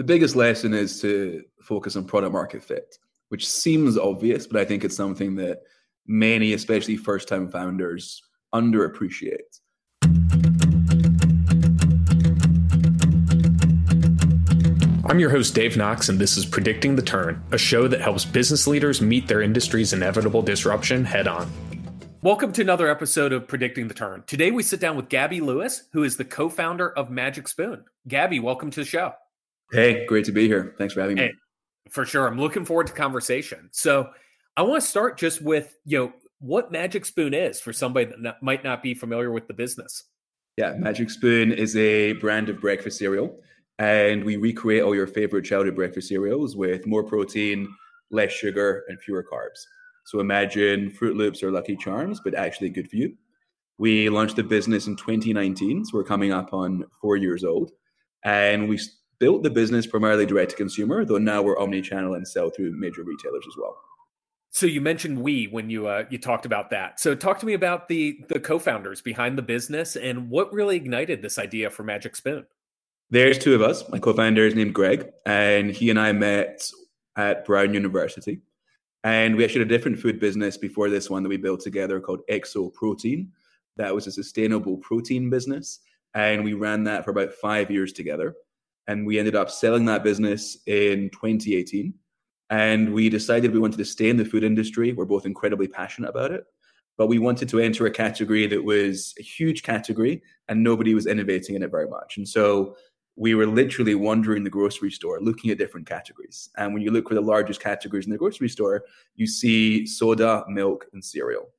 The biggest lesson is to focus on product market fit, which seems obvious, but I think it's something that many, especially first time founders, underappreciate. I'm your host, Dave Knox, and this is Predicting the Turn, a show that helps business leaders meet their industry's inevitable disruption head on. Welcome to another episode of Predicting the Turn. Today we sit down with Gabi Lewis, who is the co founder of Magic Spoon. Gabi, welcome to the show. Hey, great to be here. Thanks for having me. Hey, for sure. I'm looking forward to conversation. So I want to start just with, you know, what Magic Spoon is for somebody that not, might not be familiar with the business. Yeah, Magic Spoon is a brand of breakfast cereal and we recreate all your favorite childhood breakfast cereals with more protein, less sugar, and fewer carbs. So imagine Froot Loops or Lucky Charms, but actually good for you. We launched the business in 2019, so we're coming up on four years old, and we built the business primarily direct to consumer, though now we're omni-channel and sell through major retailers as well. So you mentioned we when you uh, you talked about that. So talk to me about the the co-founders behind the business and what really ignited this idea for Magic Spoon. There's two of us. My co-founder is named Greg, and he and I met at Brown University. And we actually had a different food business before this one that we built together called Exo Protein. That was a sustainable protein business. And we ran that for about five years together. And we ended up selling that business in 2018. And we decided we wanted to stay in the food industry. We're both incredibly passionate about it. But we wanted to enter a category that was a huge category and nobody was innovating in it very much. And so we were literally wandering the grocery store looking at different categories. And when you look for the largest categories in the grocery store, you see soda, milk, and cereal.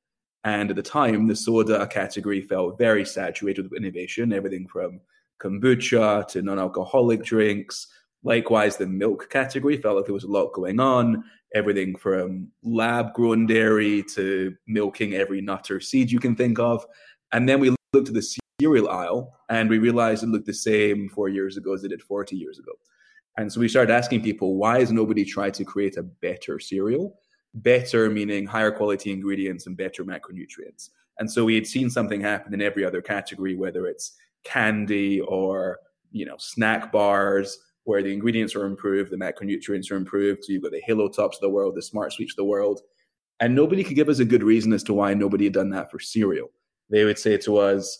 And at the time, the soda category felt very saturated with innovation, everything from kombucha to non alcoholic drinks. Likewise, the milk category felt like there was a lot going on, everything from lab grown dairy to milking every nut or seed you can think of. And then we looked at the cereal aisle and we realized it looked the same four years ago as it did 40 years ago. And so we started asking people, why has nobody tried to create a better cereal? Better meaning higher quality ingredients and better macronutrients. And so we had seen something happen in every other category, whether it's candy or you know snack bars, where the ingredients are improved, the macronutrients are improved. So you've got the Halo Tops of the world, the Smart Sweets of the world, and nobody could give us a good reason as to why nobody had done that for cereal. They would say to us,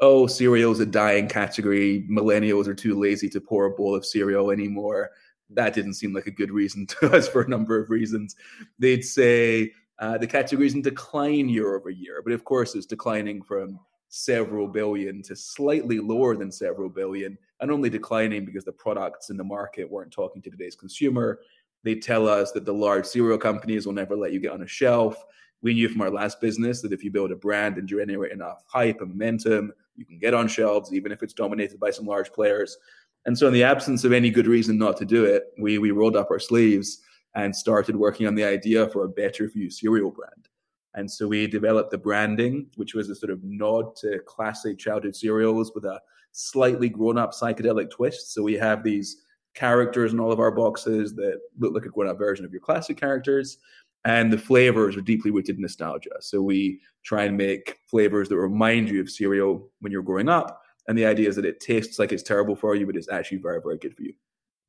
oh, cereal's a dying category. Millennials are too lazy to pour a bowl of cereal anymore. That didn't seem like a good reason to us for a number of reasons. They'd say uh, the category's in decline year over year, but of course it's declining from several billion to slightly lower than several billion, and only declining because the products in the market weren't talking to today's consumer. They tell us that the large cereal companies will never let you get on a shelf. We knew from our last business that if you build a brand and generate enough hype and momentum, you can get on shelves, even if it's dominated by some large players. And so, in the absence of any good reason not to do it, we, we rolled up our sleeves and started working on the idea for a better for you cereal brand. And so we developed the branding, which was a sort of nod to classic childhood cereals with a slightly grown up psychedelic twist. So we have these characters in all of our boxes that look like a grown up version of your classic characters and the flavors are deeply rooted in nostalgia. So we try and make flavors that remind you of cereal when you're growing up. And the idea is that it tastes like it's terrible for you, but it's actually very, very good for you.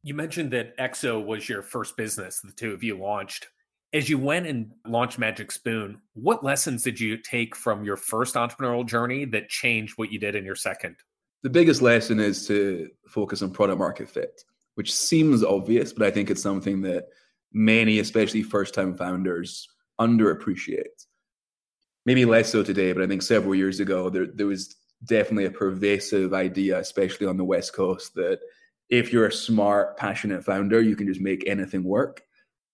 You mentioned that EXO was your first business, the two of you launched. As you went and launched Magic Spoon, what lessons did you take from your first entrepreneurial journey that changed what you did in your second? The biggest lesson is to focus on product market fit, which seems obvious, but I think it's something that many, especially first time founders, underappreciate. Maybe less so today, but I think several years ago, there, there was definitely a pervasive idea, especially on the West Coast, that if you're a smart, passionate founder, you can just make anything work.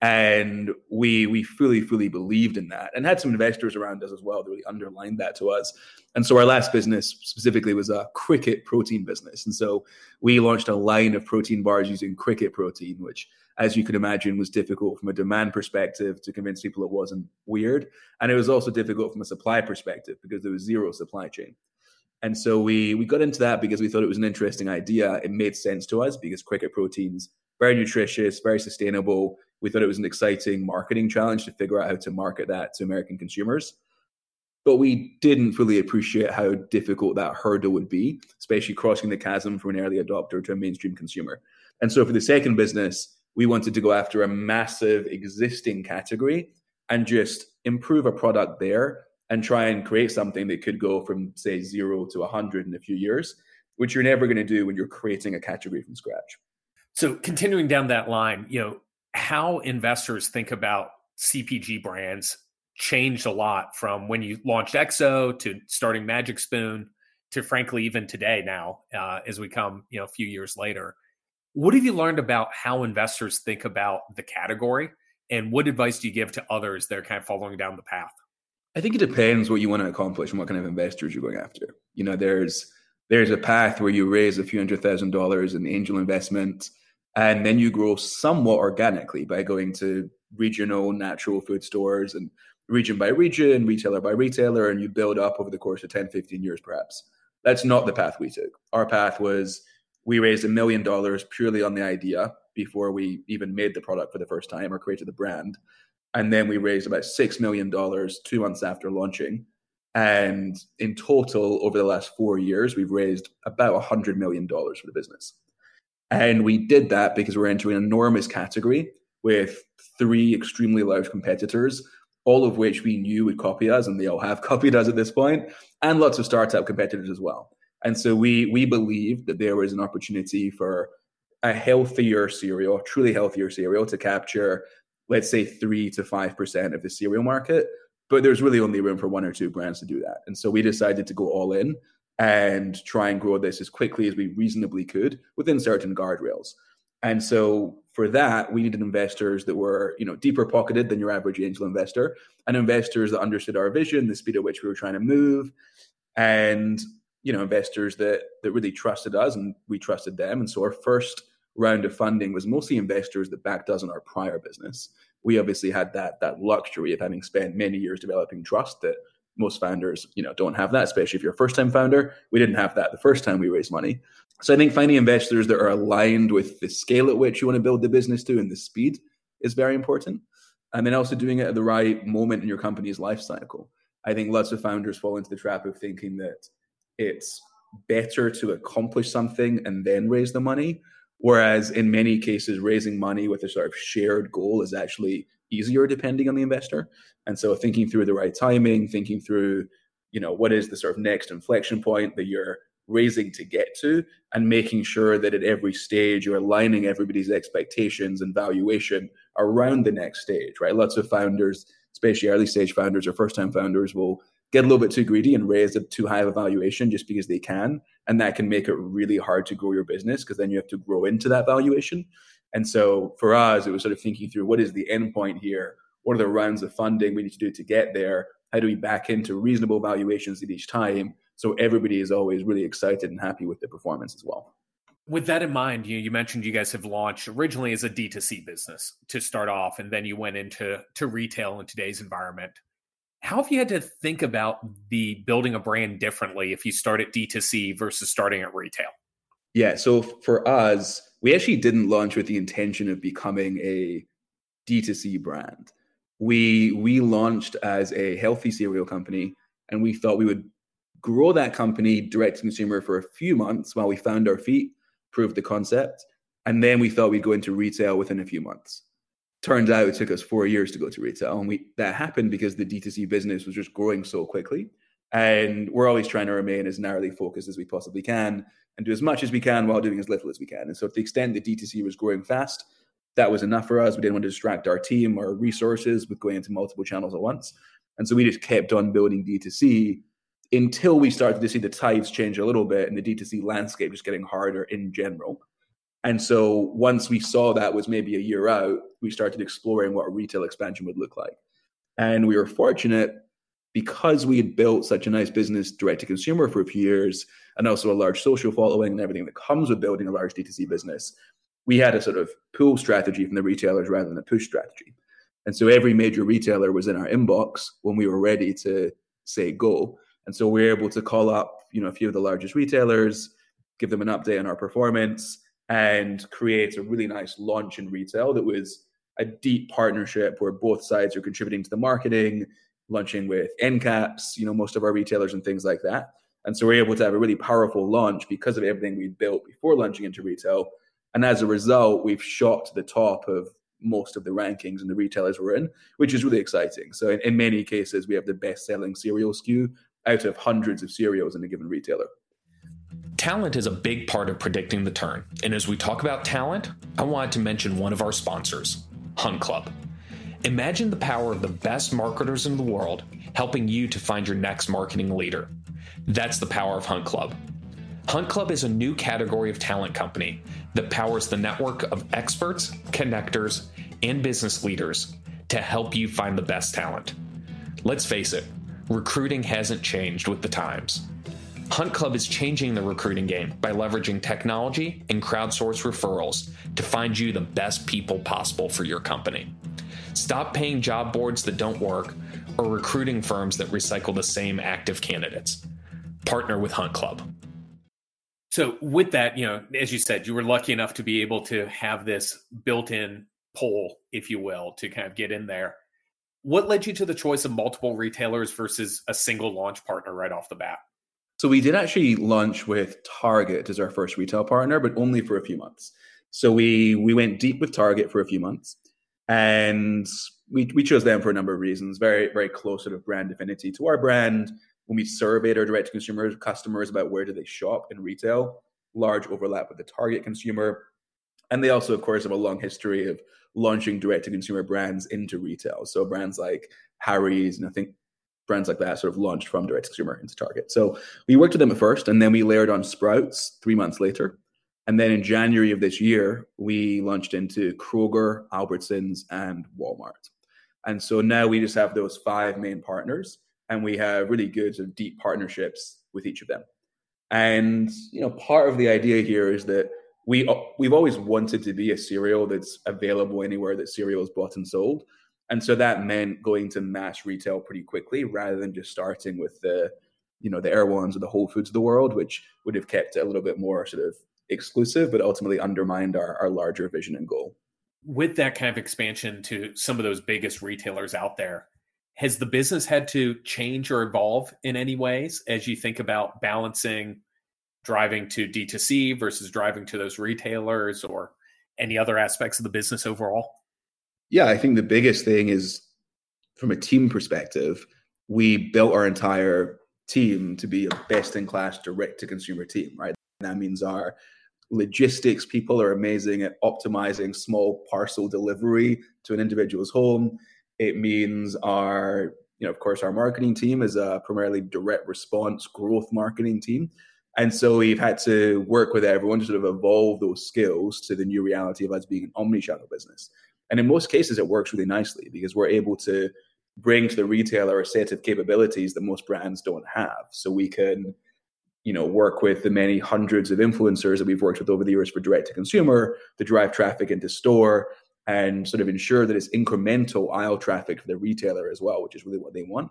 And we we fully, fully believed in that and had some investors around us as well that really underlined that to us. And so our last business specifically was a cricket protein business. And so we launched a line of protein bars using cricket protein, which as you can imagine, was difficult from a demand perspective to convince people it wasn't weird. And it was also difficult from a supply perspective because there was zero supply chain. And so we we got into that because we thought it was an interesting idea. It made sense to us because cricket proteins very nutritious, very sustainable. We thought it was an exciting marketing challenge to figure out how to market that to American consumers. But we didn't fully appreciate how difficult that hurdle would be, especially crossing the chasm from an early adopter to a mainstream consumer. And so for the second business, we wanted to go after a massive existing category and just improve a product there and try and create something that could go from say zero to 100 in a few years which you're never going to do when you're creating a category from scratch so continuing down that line you know how investors think about cpg brands changed a lot from when you launched exo to starting magic spoon to frankly even today now uh, as we come you know a few years later what have you learned about how investors think about the category and what advice do you give to others that are kind of following down the path I think it depends what you want to accomplish and what kind of investors you're going after. You know, there's there's a path where you raise a few hundred thousand dollars in angel investment, and then you grow somewhat organically by going to regional natural food stores and region by region, retailer by retailer, and you build up over the course of 10, 15 years, perhaps. That's not the path we took. Our path was we raised a million dollars purely on the idea before we even made the product for the first time or created the brand. And then we raised about $6 million two two months after launching. And in total, over the last four years, we've raised about $100 million for the business. And we did that because we're into an enormous category with three extremely large competitors, all of which we knew would copy us, and they all have copied us at this point, and lots of startup competitors as well. And so we we believed that there was an opportunity for a healthier cereal, truly healthier cereal, to capture let's say three to five percent of the cereal market. But there's really only room for one or two brands to do that. And so we decided to go all in and try and grow this as quickly as we reasonably could within certain guardrails. And so for that, we needed investors that were, you know, deeper pocketed than your average angel investor, and investors that understood our vision, the speed at which we were trying to move, and you know, investors that that really trusted us and we trusted them. And so our first round of funding was mostly investors that backed us in our prior business. We obviously had that that luxury of having spent many years developing trust that most founders, you know, don't have that, especially if you're a first-time founder. We didn't have that the first time we raised money. So I think finding investors that are aligned with the scale at which you want to build the business to and the speed is very important. And then also doing it at the right moment in your company's life cycle. I think lots of founders fall into the trap of thinking that it's better to accomplish something and then raise the money Whereas in many cases, raising money with a sort of shared goal is actually easier depending on the investor. And so thinking through the right timing, thinking through, you know, what is the sort of next inflection point that you're raising to get to and making sure that at every stage you're aligning everybody's expectations and valuation around the next stage, right? Lots of founders, especially early stage founders or first time founders will get a little bit too greedy and raise a too high of a valuation just because they can. And that can make it really hard to grow your business because then you have to grow into that valuation. And so for us, it was sort of thinking through what is the end point here? What are the rounds of funding we need to do to get there? How do we back into reasonable valuations at each time? So everybody is always really excited and happy with the performance as well. With that in mind, you, you mentioned you guys have launched originally as a D2C business to start off, and then you went into to retail in today's environment how have you had to think about the building a brand differently if you start at D2C versus starting at retail? Yeah, so for us, we actually didn't launch with the intention of becoming a D2C brand. We we launched as a healthy cereal company and we thought we would grow that company direct to consumer for a few months while we found our feet, proved the concept, and then we thought we'd go into retail within a few months turns out it took us four years to go to retail and we that happened because the d2c business was just growing so quickly and we're always trying to remain as narrowly focused as we possibly can and do as much as we can while doing as little as we can. And so to the extent that d2c was growing fast that was enough for us. We didn't want to distract our team or resources with going into multiple channels at once. And so we just kept on building d2c until we started to see the tides change a little bit and the d2c landscape just getting harder in general. And so once we saw that was maybe a year out, we started exploring what retail expansion would look like. And we were fortunate because we had built such a nice business direct to consumer for a few years and also a large social following and everything that comes with building a large D2C business. We had a sort of pull strategy from the retailers rather than a push strategy. And so every major retailer was in our inbox when we were ready to say go. And so we were able to call up, you know, a few of the largest retailers, give them an update on our performance, and create a really nice launch in retail that was a deep partnership where both sides are contributing to the marketing, launching with end caps, you know, most of our retailers and things like that. And so we're able to have a really powerful launch because of everything we built before launching into retail And as a result, we've shot to the top of most of the rankings and the retailers we're in, which is really exciting. So in, in many cases, we have the best selling cereal SKU out of hundreds of cereals in a given retailer. Talent is a big part of predicting the turn. And as we talk about talent, I wanted to mention one of our sponsors, Hunt Club. Imagine the power of the best marketers in the world helping you to find your next marketing leader. That's the power of Hunt Club. Hunt Club is a new category of talent company that powers the network of experts, connectors, and business leaders to help you find the best talent. Let's face it, recruiting hasn't changed with the times. Hunt Club is changing the recruiting game by leveraging technology and crowdsource referrals to find you the best people possible for your company. Stop paying job boards that don't work or recruiting firms that recycle the same active candidates. Partner with Hunt Club. So, with that, you know, as you said, you were lucky enough to be able to have this built in poll, if you will, to kind of get in there. What led you to the choice of multiple retailers versus a single launch partner right off the bat? So we did actually launch with Target as our first retail partner, but only for a few months. So we we went deep with Target for a few months, and we we chose them for a number of reasons. Very very close sort of brand affinity to our brand. When we surveyed our direct to consumer customers about where do they shop in retail, large overlap with the Target consumer, and they also of course have a long history of launching direct to consumer brands into retail. So brands like Harry's and I think brands like that sort of launched from direct to consumer into Target. So we worked with them at first, and then we layered on Sprouts three months later. And then in January of this year, we launched into Kroger, Albertsons, and Walmart. And so now we just have those five main partners, and we have really good sort of deep partnerships with each of them. And you know, part of the idea here is that we we've always wanted to be a cereal that's available anywhere that cereal is bought and sold. And so that meant going to mass retail pretty quickly rather than just starting with the, you know, the Erewhons or the Whole Foods of the world, which would have kept it a little bit more sort of exclusive, but ultimately undermined our, our larger vision and goal. With that kind of expansion to some of those biggest retailers out there, has the business had to change or evolve in any ways as you think about balancing driving to D2C versus driving to those retailers or any other aspects of the business overall? Yeah, I think the biggest thing is from a team perspective, we built our entire team to be a best in class direct to consumer team, right? That means our logistics people are amazing at optimizing small parcel delivery to an individual's home. It means our, you know, of course, our marketing team is a primarily direct response growth marketing team. And so we've had to work with everyone to sort of evolve those skills to the new reality of us being an omni-channel business. And in most cases, it works really nicely because we're able to bring to the retailer a set of capabilities that most brands don't have. So we can, you know, work with the many hundreds of influencers that we've worked with over the years for direct to consumer to drive traffic into store and sort of ensure that it's incremental aisle traffic for the retailer as well, which is really what they want.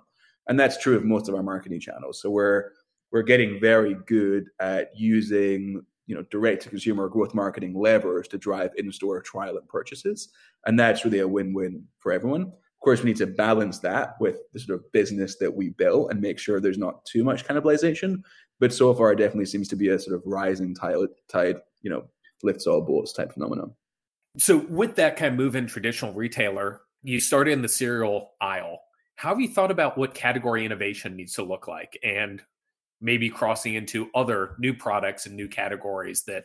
And that's true of most of our marketing channels. So we're we're getting very good at using you know direct to consumer growth marketing levers to drive in-store trial and purchases and that's really a win-win for everyone of course we need to balance that with the sort of business that we build and make sure there's not too much cannibalization but so far it definitely seems to be a sort of rising tide, tide you know lifts all boats type phenomenon so with that kind of move in traditional retailer you started in the cereal aisle how have you thought about what category innovation needs to look like and maybe crossing into other new products and new categories that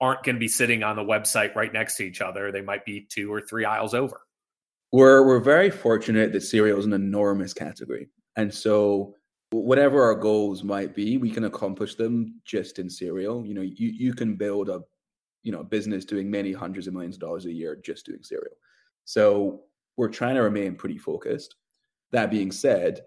aren't going to be sitting on the website right next to each other. They might be two or three aisles over. We're we're very fortunate that cereal is an enormous category, and so whatever our goals might be, we can accomplish them just in cereal. You know, you you can build a you know business doing many hundreds of millions of dollars a year just doing cereal. So we're trying to remain pretty focused. That being said,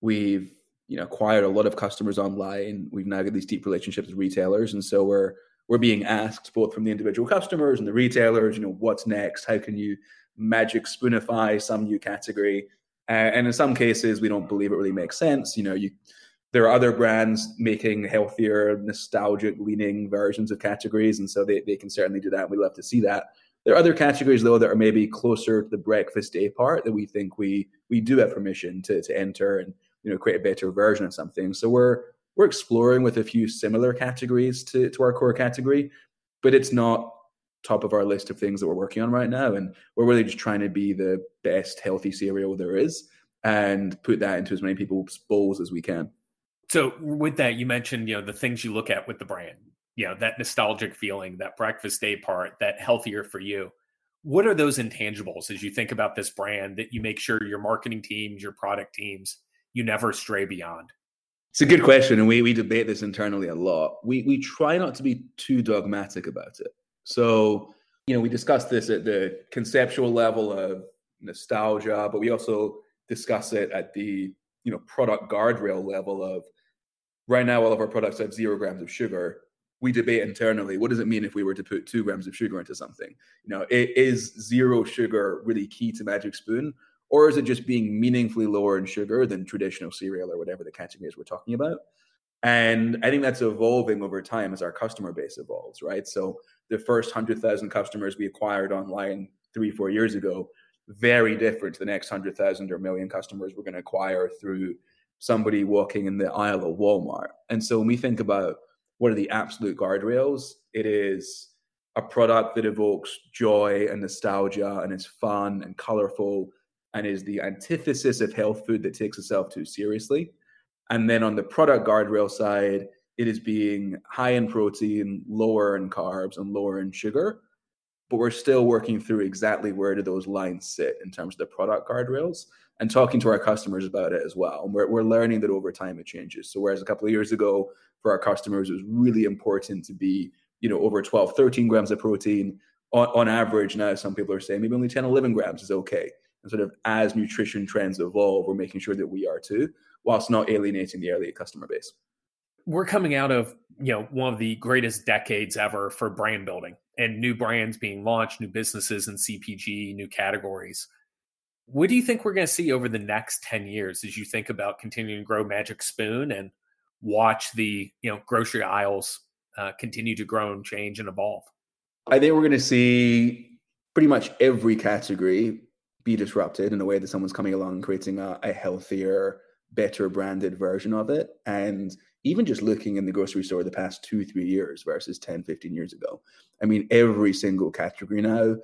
we've you know acquired a lot of customers online. We've now got these deep relationships with retailers, and so we're we're being asked both from the individual customers and the retailers, you know, what's next? How can you magic spoonify some new category? Uh, and in some cases, we don't believe it really makes sense. You know, you there are other brands making healthier, nostalgic leaning versions of categories, and so they, they can certainly do that. We love to see that. There are other categories though that are maybe closer to the breakfast day part that we think we we do have permission to to enter and you know create a better version of something. So we're we're exploring with a few similar categories to to our core category, but it's not top of our list of things that we're working on right now. And we're really just trying to be the best healthy cereal there is and put that into as many people's bowls as we can. So with that, you mentioned, you know, the things you look at with the brand, you know, that nostalgic feeling, that breakfast day part, that healthier for you. What are those intangibles as you think about this brand that you make sure your marketing teams, your product teams, you never stray beyond? It's a good question, and we we debate this internally a lot. We we try not to be too dogmatic about it. So, you know, we discussed this at the conceptual level of nostalgia, but we also discuss it at the you know product guardrail level of right now all of our products have zero grams of sugar. We debate internally what does it mean if we were to put two grams of sugar into something? You know it is zero sugar really key to magic spoon or is it just being meaningfully lower in sugar than traditional cereal or whatever the category is we're talking about and i think that's evolving over time as our customer base evolves right so the first 100000 customers we acquired online three four years ago very different to the next 100000 or million customers we're going to acquire through somebody walking in the aisle of walmart and so when we think about what are the absolute guardrails? It is a product that evokes joy and nostalgia and is fun and colorful and is the antithesis of health food that takes itself too seriously. And then on the product guardrail side, it is being high in protein, lower in carbs, and lower in sugar. But we're still working through exactly where do those lines sit in terms of the product guardrails and talking to our customers about it as well. And we're, we're learning that over time it changes. So whereas a couple of years ago for our customers, it was really important to be, you know, over 12, 13 grams of protein on, on average. Now some people are saying maybe only 10, 11 grams is okay. And sort of as nutrition trends evolve, we're making sure that we are too, whilst not alienating the early customer base. We're coming out of, you know, one of the greatest decades ever for brand building and new brands being launched, new businesses in CPG, new categories. What do you think we're going to see over the next 10 years as you think about continuing to grow Magic Spoon and watch the you know grocery aisles uh, continue to grow and change and evolve? I think we're going to see pretty much every category be disrupted in a way that someone's coming along and creating a, a healthier, better branded version of it. And even just looking in the grocery store the past two, three years versus 10, 15 years ago. I mean, every single category now,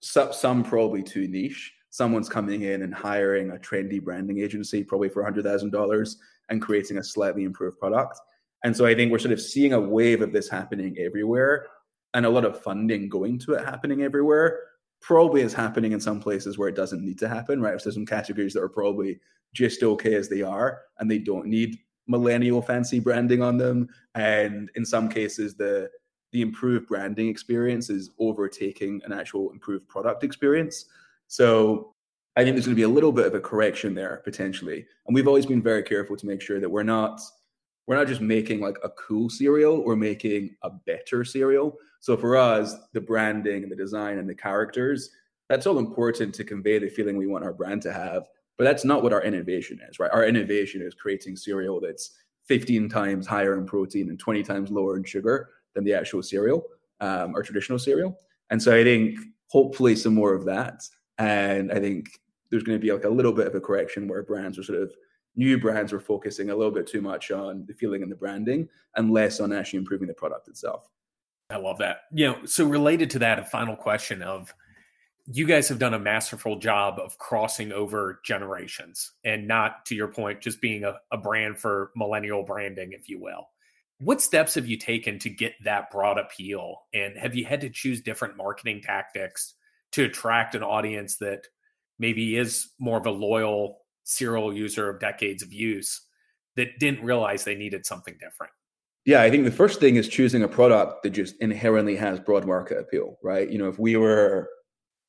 some, some probably too niche, someone's coming in and hiring a trendy branding agency, probably for $100,000, and creating a slightly improved product. And so I think we're sort of seeing a wave of this happening everywhere and a lot of funding going to it happening everywhere. Probably is happening in some places where it doesn't need to happen, right? So there's some categories that are probably just okay as they are and they don't need millennial fancy branding on them. And in some cases, the the improved branding experience is overtaking an actual improved product experience. So I think there's going to be a little bit of a correction there potentially. And we've always been very careful to make sure that we're not we're not just making like a cool cereal, we're making a better cereal. So for us, the branding and the design and the characters, that's all important to convey the feeling we want our brand to have. But that's not what our innovation is, right? Our innovation is creating cereal that's 15 times higher in protein and 20 times lower in sugar than the actual cereal um, traditional cereal. And so I think hopefully some more of that. And I think there's going to be like a little bit of a correction where brands are sort of new brands are focusing a little bit too much on the feeling and the branding and less on actually improving the product itself. I love that. You know, so related to that, a final question of you guys have done a masterful job of crossing over generations and not to your point, just being a, a brand for millennial branding, if you will. What steps have you taken to get that broad appeal? And have you had to choose different marketing tactics to attract an audience that maybe is more of a loyal cereal user of decades of use that didn't realize they needed something different? Yeah, I think the first thing is choosing a product that just inherently has broad market appeal, right? You know, if we were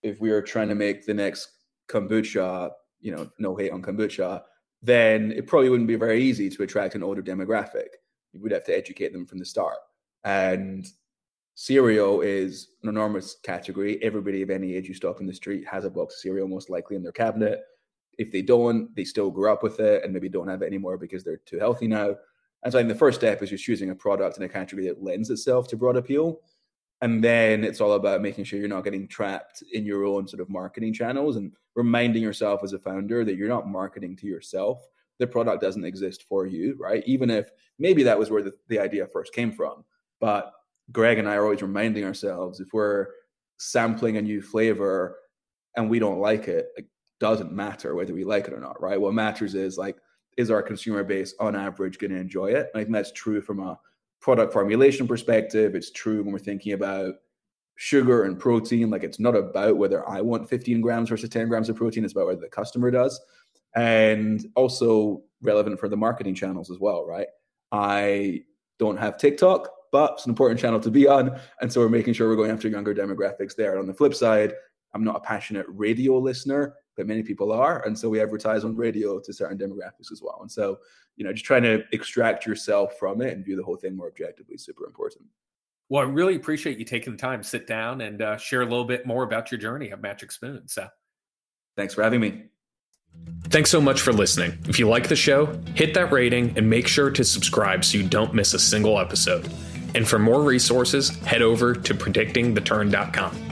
if we were trying to make the next kombucha, you know, no hate on kombucha, then it probably wouldn't be very easy to attract an older demographic. You would have to educate them from the start. And cereal is an enormous category. Everybody of any age you stop in the street has a box of cereal, most likely in their cabinet. If they don't, they still grew up with it and maybe don't have it anymore because they're too healthy now. And so I think the first step is just choosing a product in a category that lends itself to broad appeal. And then it's all about making sure you're not getting trapped in your own sort of marketing channels and reminding yourself as a founder that you're not marketing to yourself. The product doesn't exist for you, right? Even if maybe that was where the, the idea first came from. But Greg and I are always reminding ourselves if we're sampling a new flavor and we don't like it, it doesn't matter whether we like it or not, right? What matters is like, is our consumer base on average going to enjoy it? And I think that's true from a product formulation perspective. It's true when we're thinking about sugar and protein. Like it's not about whether I want 15 grams versus 10 grams of protein, it's about whether the customer does. And also relevant for the marketing channels as well, right? I don't have TikTok, but it's an important channel to be on. And so we're making sure we're going after younger demographics there. And on the flip side, I'm not a passionate radio listener, but many people are. And so we advertise on radio to certain demographics as well. And so, you know, just trying to extract yourself from it and view the whole thing more objectively is super important. Well, I really appreciate you taking the time to sit down and uh, share a little bit more about your journey at Magic Spoon. So, thanks for having me. Thanks so much for listening. If you like the show, hit that rating and make sure to subscribe so you don't miss a single episode. And for more resources, head over to predictingtheturn.com.